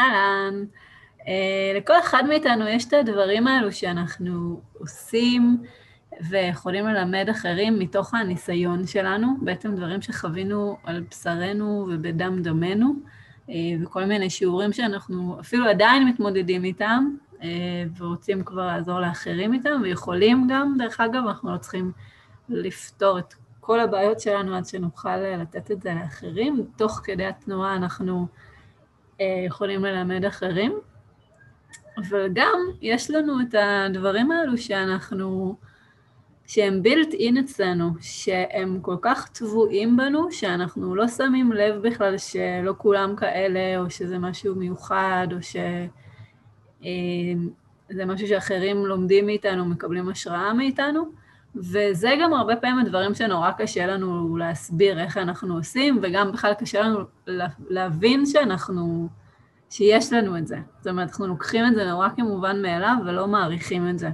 אהלן. Uh, לכל אחד מאיתנו יש את הדברים האלו שאנחנו עושים ויכולים ללמד אחרים מתוך הניסיון שלנו, בעצם דברים שחווינו על בשרנו ובדם דמנו, uh, וכל מיני שיעורים שאנחנו אפילו עדיין מתמודדים איתם, uh, ורוצים כבר לעזור לאחרים איתם, ויכולים גם, דרך אגב, אנחנו לא צריכים לפתור את כל הבעיות שלנו עד שנוכל לתת את זה לאחרים. תוך כדי התנועה אנחנו יכולים ללמד אחרים. אבל גם יש לנו את הדברים האלו שאנחנו, שהם built in אצלנו, שהם כל כך טבועים בנו, שאנחנו לא שמים לב בכלל שלא כולם כאלה, או שזה משהו מיוחד, או שזה אה, משהו שאחרים לומדים מאיתנו, מקבלים השראה מאיתנו. וזה גם הרבה פעמים הדברים שנורא קשה לנו להסביר איך אנחנו עושים, וגם בכלל קשה לנו להבין שאנחנו... שיש לנו את זה. זאת אומרת, אנחנו לוקחים את זה נורא כמובן מאליו ולא מעריכים את זה.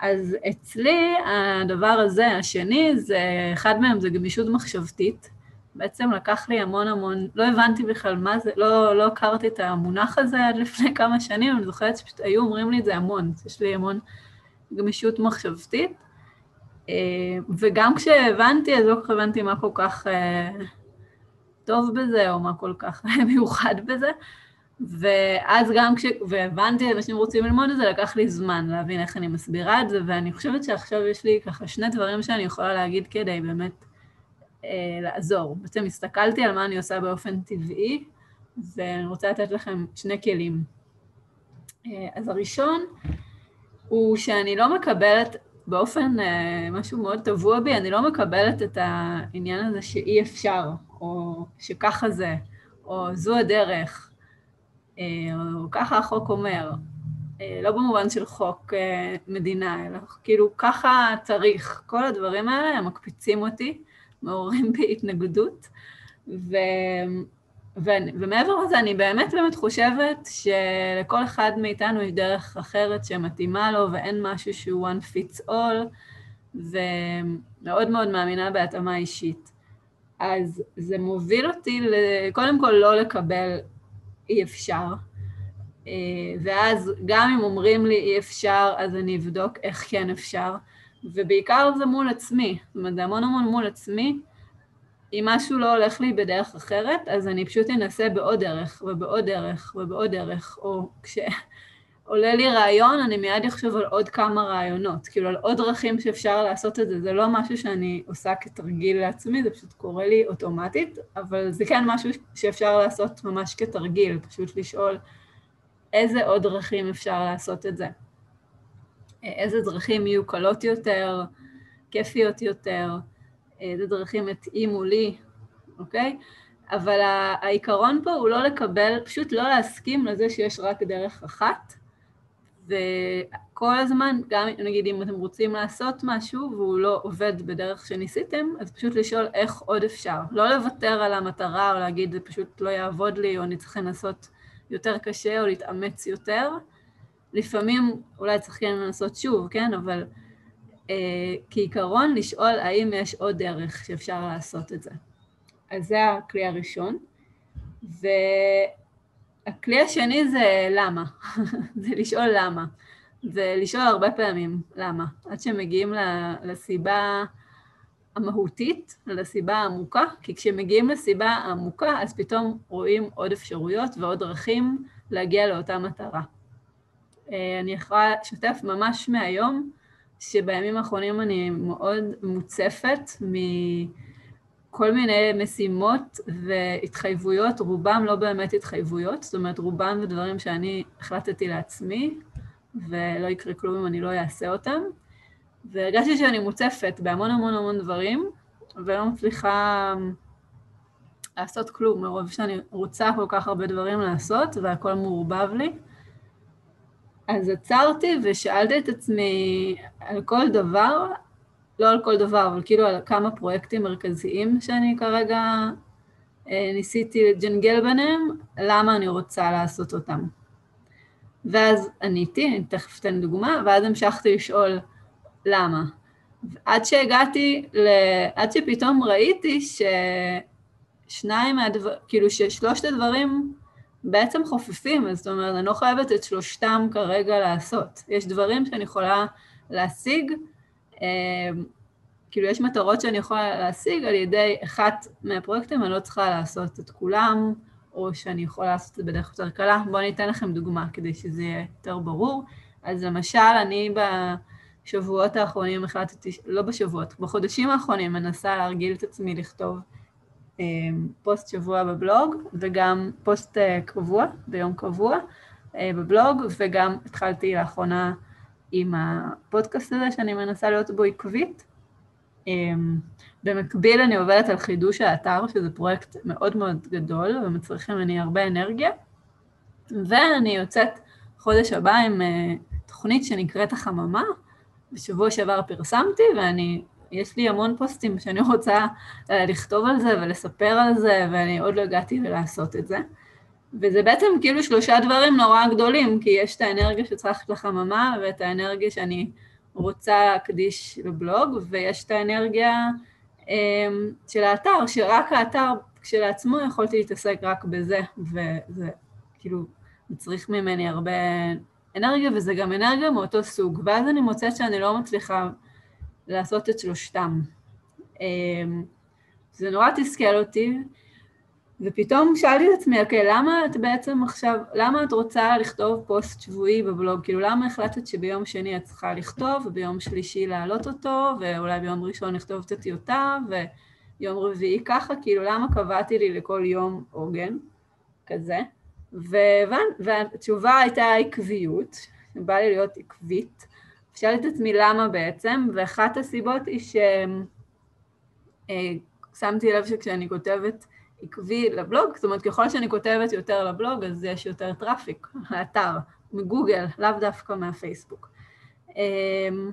אז אצלי הדבר הזה, השני, זה, אחד מהם זה גמישות מחשבתית. בעצם לקח לי המון המון, לא הבנתי בכלל מה זה, לא, לא הכרתי את המונח הזה עד לפני כמה שנים, אני זוכרת שפשוט היו אומרים לי את זה המון, יש לי המון גמישות מחשבתית. אה, וגם כשהבנתי, אז לא כל כך הבנתי מה כל כך אה, טוב בזה, או מה כל כך מיוחד בזה. ואז גם כש... והבנתי, אנשים רוצים ללמוד את זה, לקח לי זמן להבין איך אני מסבירה את זה, ואני חושבת שעכשיו יש לי ככה שני דברים שאני יכולה להגיד כדי באמת אה, לעזור. בעצם הסתכלתי על מה אני עושה באופן טבעי, ואני רוצה לתת לכם שני כלים. אה, אז הראשון הוא שאני לא מקבלת, באופן, אה, משהו מאוד טבוע בי, אני לא מקבלת את העניין הזה שאי אפשר, או שככה זה, או זו הדרך. אה, או ככה החוק אומר, אה, לא במובן של חוק אה, מדינה, אלא כאילו ככה צריך. כל הדברים האלה, הם מקפיצים אותי, מעוררים בי התנגדות, ו... ומעבר לזה, אני באמת באמת חושבת שלכל אחד מאיתנו יש דרך אחרת שמתאימה לו, ואין משהו שהוא one fits all, ומאוד מאוד מאמינה בהתאמה אישית. אז זה מוביל אותי, קודם כל לא לקבל אי אפשר. אה, ואז גם אם אומרים לי אי אפשר, אז אני אבדוק איך כן אפשר. ובעיקר זה מול עצמי, זאת אומרת, זה המון המון מול עצמי. אם משהו לא הולך לי בדרך אחרת, אז אני פשוט אנסה בעוד דרך, ובעוד דרך, ובעוד דרך, או כשעולה לי רעיון, אני מיד אחשוב על עוד כמה רעיונות, כאילו על עוד דרכים שאפשר לעשות את זה. זה לא משהו שאני עושה כתרגיל לעצמי, זה פשוט קורה לי אוטומטית, אבל זה כן משהו שאפשר לעשות ממש כתרגיל, פשוט לשאול איזה עוד דרכים אפשר לעשות את זה. איזה דרכים יהיו קלות יותר, כיפיות יותר, איזה דרכים יתאימו לי, אוקיי? אבל העיקרון פה הוא לא לקבל, פשוט לא להסכים לזה שיש רק דרך אחת, וכל הזמן, גם נגיד אם אתם רוצים לעשות משהו והוא לא עובד בדרך שניסיתם, אז פשוט לשאול איך עוד אפשר. לא לוותר על המטרה או להגיד זה פשוט לא יעבוד לי או אני צריך לנסות יותר קשה או להתאמץ יותר. לפעמים אולי צריך כן לנסות שוב, כן? אבל אה, כעיקרון לשאול האם יש עוד דרך שאפשר לעשות את זה. אז זה הכלי הראשון. והכלי השני זה למה, זה לשאול למה. ולשאול הרבה פעמים למה, עד שמגיעים לסיבה המהותית, לסיבה העמוקה, כי כשמגיעים לסיבה העמוקה, אז פתאום רואים עוד אפשרויות ועוד דרכים להגיע לאותה מטרה. אה, אני יכולה לשתף ממש מהיום, שבימים האחרונים אני מאוד מוצפת מכל מיני משימות והתחייבויות, רובם לא באמת התחייבויות, זאת אומרת רובם זה דברים שאני החלטתי לעצמי, ולא יקרה כלום אם אני לא אעשה אותם. והרגשתי שאני מוצפת בהמון המון המון דברים, ולא מצליחה לעשות כלום, מרוב שאני רוצה כל כך הרבה דברים לעשות, והכל מעורבב לי. אז עצרתי ושאלתי את עצמי על כל דבר, לא על כל דבר, אבל כאילו על כמה פרויקטים מרכזיים שאני כרגע אה, ניסיתי לג'נגל ביניהם, למה אני רוצה לעשות אותם. ואז עניתי, אני תכף אתן דוגמה, ואז המשכתי לשאול, למה? עד שהגעתי, ל... עד שפתאום ראיתי ששניים מהדברים, כאילו ששלושת הדברים בעצם חופפים, זאת אומרת, אני לא חייבת את שלושתם כרגע לעשות. יש דברים שאני יכולה להשיג, אה, כאילו יש מטרות שאני יכולה להשיג על ידי אחת מהפרויקטים, אני לא צריכה לעשות את כולם, או שאני יכולה לעשות את זה בדרך יותר קלה. בואו אני אתן לכם דוגמה כדי שזה יהיה יותר ברור. אז למשל, אני בשבועות האחרונים החלטתי, לא בשבועות, בחודשים האחרונים מנסה להרגיל את עצמי לכתוב פוסט שבוע בבלוג, וגם פוסט אה, קבוע, ביום קבוע אה, בבלוג, וגם התחלתי לאחרונה עם הפודקאסט הזה, שאני מנסה להיות בו עקבית. במקביל אני עובדת על חידוש האתר, שזה פרויקט מאוד מאוד גדול ומצריך ממני הרבה אנרגיה, ואני יוצאת חודש הבא עם תוכנית שנקראת החממה, בשבוע שעבר פרסמתי, ואני, יש לי המון פוסטים שאני רוצה אה, לכתוב על זה ולספר על זה, ואני עוד לא הגעתי לעשות את זה. וזה בעצם כאילו שלושה דברים נורא גדולים, כי יש את האנרגיה שצריך לחממה, ואת האנרגיה שאני רוצה להקדיש לבלוג, ויש את האנרגיה um, של האתר, שרק האתר כשלעצמו יכולתי להתעסק רק בזה, וזה כאילו מצריך ממני הרבה אנרגיה, וזה גם אנרגיה מאותו סוג. ואז אני מוצאת שאני לא מצליחה לעשות את שלושתם. אמ, זה נורא תסכל אותי, ופתאום שאלתי את עצמי, אוקיי, למה את בעצם עכשיו, למה את רוצה לכתוב פוסט שבועי בבלוג? כאילו, למה החלטת שביום שני את צריכה לכתוב, וביום שלישי להעלות אותו, ואולי ביום ראשון לכתוב את הטיוטה, ויום רביעי ככה? כאילו, למה קבעתי לי לכל יום עוגן כזה? והתשובה הייתה עקביות, בא לי להיות עקבית. שאלתי את עצמי למה בעצם, ואחת הסיבות היא ששמתי אה, לב שכשאני כותבת עקבי לבלוג, זאת אומרת, ככל שאני כותבת יותר לבלוג, אז יש יותר traffic לאתר, מגוגל, לאו דווקא מהפייסבוק. אמ,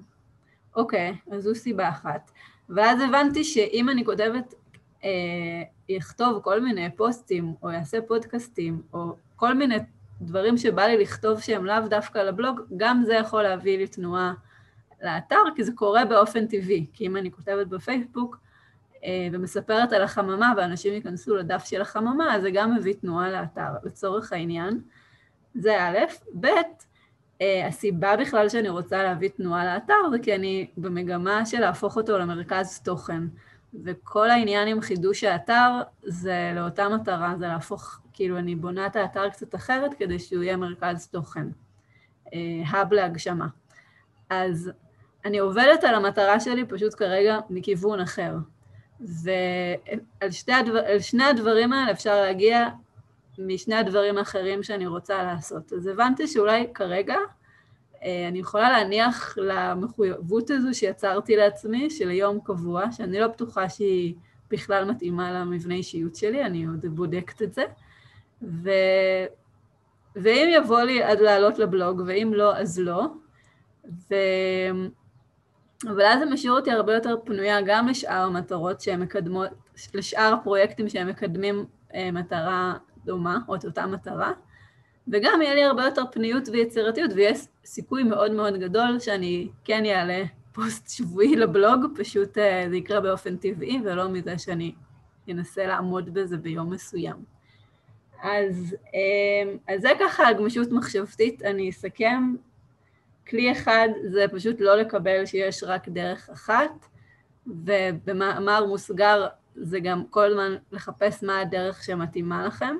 אוקיי, אז זו סיבה אחת. ואז הבנתי שאם אני כותבת, אה, יכתוב כל מיני פוסטים, או יעשה פודקאסטים, או כל מיני דברים שבא לי לכתוב שהם לאו דווקא לבלוג, גם זה יכול להביא לי תנועה לאתר, כי זה קורה באופן טבעי. כי אם אני כותבת בפייסבוק אה, ומספרת על החממה ואנשים ייכנסו לדף של החממה, אז זה גם מביא תנועה לאתר, לצורך העניין. זה א', ב', אה, הסיבה בכלל שאני רוצה להביא תנועה לאתר זה כי אני במגמה של להפוך אותו למרכז תוכן. וכל העניין עם חידוש האתר זה לאותה מטרה, זה להפוך כאילו אני בונה את האתר קצת אחרת כדי שהוא יהיה מרכז תוכן, האב להגשמה. אז אני עובדת על המטרה שלי פשוט כרגע מכיוון אחר. ועל הדבר, שני הדברים האלה אפשר להגיע משני הדברים האחרים שאני רוצה לעשות. אז הבנתי שאולי כרגע אה, אני יכולה להניח למחויבות הזו שיצרתי לעצמי, של יום קבוע, שאני לא בטוחה שהיא בכלל מתאימה למבנה אישיות שלי, אני עוד בודקת את זה. ו... ואם יבוא לי עד לעלות לבלוג, ואם לא, אז לא. ו... אבל אז זה משאיר אותי הרבה יותר פנויה גם לשאר המטרות שהן מקדמות, לשאר הפרויקטים שהם מקדמים אה, מטרה דומה, או את אותה מטרה, וגם יהיה לי הרבה יותר פניות ויצירתיות, ויש סיכוי מאוד מאוד גדול שאני כן אעלה פוסט שבועי לבלוג, פשוט אה, זה יקרה באופן טבעי, ולא מזה שאני אנסה לעמוד בזה ביום מסוים. אז, אמ, אז זה ככה הגמישות מחשבתית, אני אסכם. כלי אחד זה פשוט לא לקבל שיש רק דרך אחת, ובמאמר מוסגר זה גם כל הזמן לחפש מה הדרך שמתאימה לכם,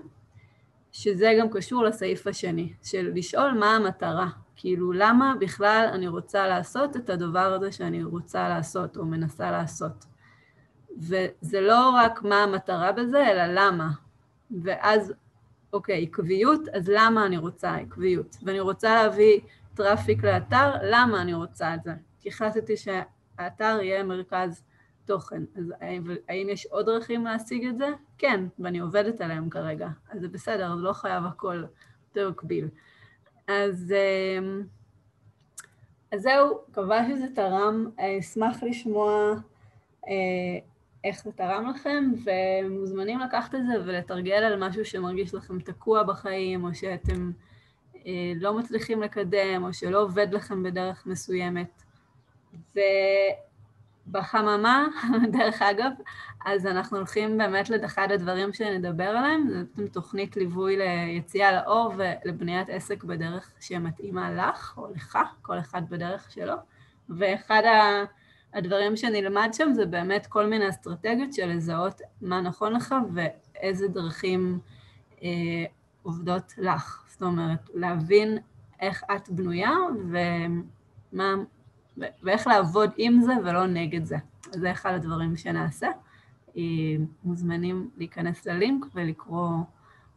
שזה גם קשור לסעיף השני, של לשאול מה המטרה. כאילו, למה בכלל אני רוצה לעשות את הדבר הזה שאני רוצה לעשות או מנסה לעשות. וזה לא רק מה המטרה בזה, אלא למה. ואז אוקיי, עקביות, אז למה אני רוצה עקביות? ואני רוצה להביא traffic לאתר, למה אני רוצה את זה? כי החלטתי שהאתר יהיה מרכז תוכן. אז האם יש עוד דרכים להשיג את זה? כן, ואני עובדת עליהם כרגע. אז זה בסדר, אז לא חייב הכל במקביל. אז, אמ, אז זהו, מקווה שזה תרם, אשמח לשמוע אה, איך זה תרם לכם, ומוזמנים לקחת את זה ולתרגל על משהו שמרגיש לכם תקוע בחיים, או שאתם אה, לא מצליחים לקדם, או שלא עובד לכם בדרך מסוימת. ו... בחממה, דרך אגב, אז אנחנו הולכים באמת לאחד הדברים שנדבר עליהם, זו בעצם תוכנית ליווי ליציאה לאור ולבניית עסק בדרך שמתאימה לך או לך, כל אחד בדרך שלו. ואחד הדברים שנלמד שם זה באמת כל מיני אסטרטגיות של לזהות מה נכון לך ואיזה דרכים אה, עובדות לך. זאת אומרת, להבין איך את בנויה ומה, ואיך לעבוד עם זה ולא נגד זה. זה אחד הדברים שנעשה. אה, מוזמנים להיכנס ללינק ולקרוא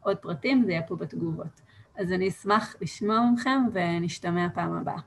עוד פרטים, זה יהיה פה בתגובות. אז אני אשמח לשמוע מכם ונשתמע פעם הבאה.